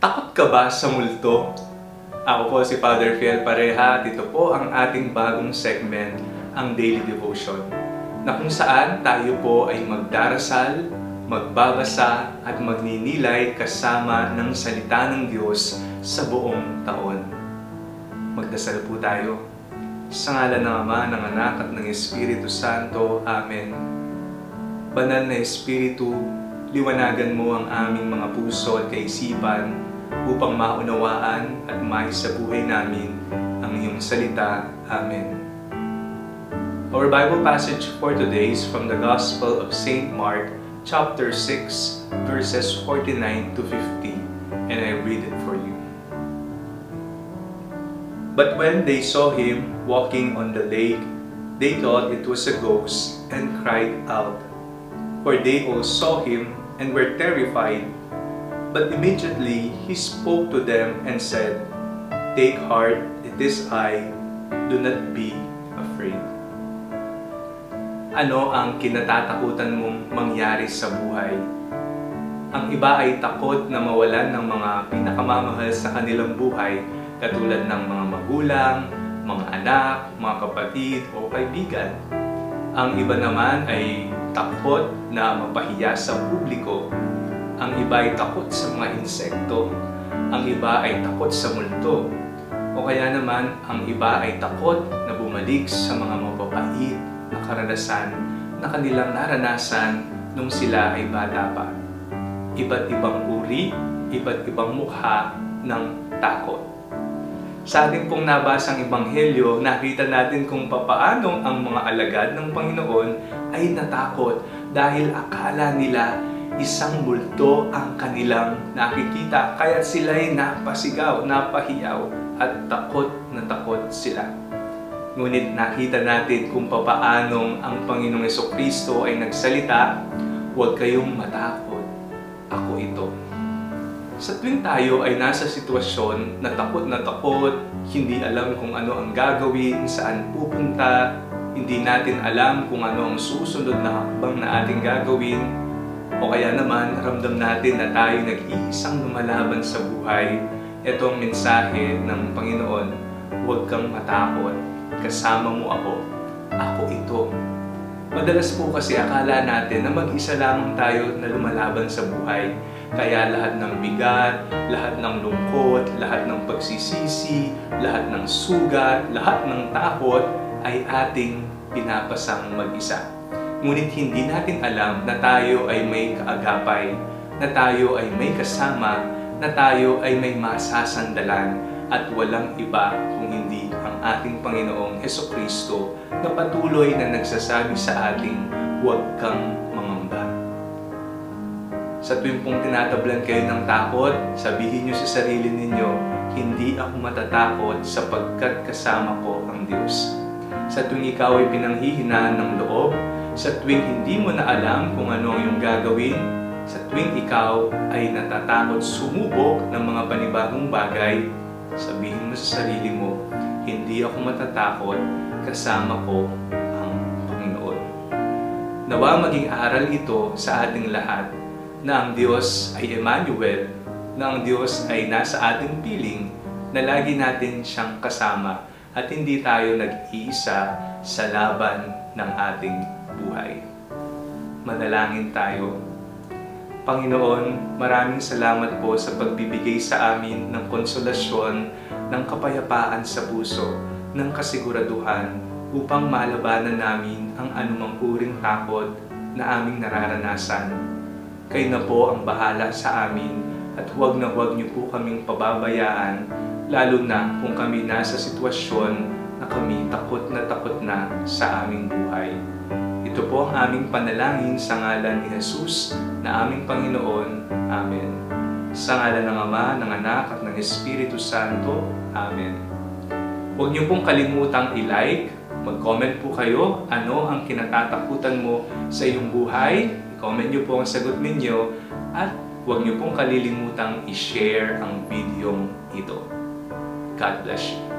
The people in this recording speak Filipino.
Takot ka ba sa multo? Ako po si Father Fiel Pareha at ito po ang ating bagong segment, ang Daily Devotion, na kung saan tayo po ay magdarasal, magbabasa at magninilay kasama ng salita ng Diyos sa buong taon. Magdasal po tayo. Sa ngalan ng Ama, ng Anak at ng Espiritu Santo. Amen. Banal na Espiritu, liwanagan mo ang aming mga puso at kaisipan upang maunawaan at mais sa buhay namin ang iyong salita. Amen. Our Bible passage for today is from the Gospel of St. Mark, chapter 6, verses 49 to 50, and I read it for you. But when they saw him walking on the lake, they thought it was a ghost and cried out. For they all saw him and were terrified. But immediately he spoke to them and said, Take heart, it is I, do not be afraid. Ano ang kinatatakutan mong mangyari sa buhay? Ang iba ay takot na mawalan ng mga pinakamamahal sa kanilang buhay katulad ng mga magulang, mga anak, mga kapatid o kaibigan. Ang iba naman ay takot na mapahiya sa publiko. Ang iba ay takot sa mga insekto. Ang iba ay takot sa multo. O kaya naman, ang iba ay takot na bumalik sa mga mapapait na karanasan na kanilang naranasan nung sila ay bata pa. Iba't ibang uri, iba't ibang mukha ng takot. Sa ating pong nabasang ebanghelyo, nakita natin kung papaano ang mga alagad ng Panginoon ay natakot dahil akala nila isang multo ang kanilang nakikita. Kaya sila ay napasigaw, napahiyaw at takot na takot sila. Ngunit nakita natin kung papaanong ang Panginoong Kristo ay nagsalita, huwag kayong matakot, ako ito. Sa tuwing tayo ay nasa sitwasyon na takot na takot, hindi alam kung ano ang gagawin, saan pupunta, hindi natin alam kung ano ang susunod na hakbang na ating gagawin, o kaya naman ramdam natin na tayo nag-iisang lumalaban sa buhay, ito ang mensahe ng Panginoon, huwag kang matakot, kasama mo ako, ako ito. Madalas po kasi akala natin na mag-isa lamang tayo na lumalaban sa buhay. Kaya lahat ng bigat, lahat ng lungkot, lahat ng pagsisisi, lahat ng sugat, lahat ng takot ay ating pinapasang mag-isa. Ngunit hindi natin alam na tayo ay may kaagapay, na tayo ay may kasama, na tayo ay may masasandalan at walang iba kung hindi ang ating Panginoong Heso Kristo na patuloy na nagsasabi sa ating huwag kang mangamba. Sa tuwing pong tinatablan kayo ng takot, sabihin niyo sa sarili ninyo, hindi ako matatakot sapagkat kasama ko ang Diyos. Sa tuwing ikaw ay pinanghihinaan ng loob, sa tuwing hindi mo na alam kung ano ang iyong gagawin, sa tuwing ikaw ay natatakot sumubok ng mga panibagong bagay, sabihin mo sa sarili mo, hindi ako matatakot, kasama ko ang Panginoon. Nawa maging aral ito sa ating lahat na ang Diyos ay Emmanuel, na ang Diyos ay nasa ating piling, na lagi natin siyang kasama at hindi tayo nag-iisa sa laban ng ating buhay. Manalangin tayo. Panginoon, maraming salamat po sa pagbibigay sa amin ng konsolasyon, ng kapayapaan sa puso, ng kasiguraduhan upang malabanan namin ang anumang uring takot na aming nararanasan. Kayo na po ang bahala sa amin at huwag na huwag niyo po kaming pababayaan lalo na kung kami nasa sitwasyon na kami takot na takot na sa aming buhay. Ito po ang aming panalangin sa ngalan ni Jesus na aming Panginoon. Amen. Sa ngalan ng Ama, ng Anak at ng Espiritu Santo. Amen. Huwag niyo pong kalimutang i-like, mag-comment po kayo ano ang kinatatakutan mo sa iyong buhay. I-comment niyo po ang sagot ninyo at huwag niyo pong kalilimutang i-share ang video ito. God bless you.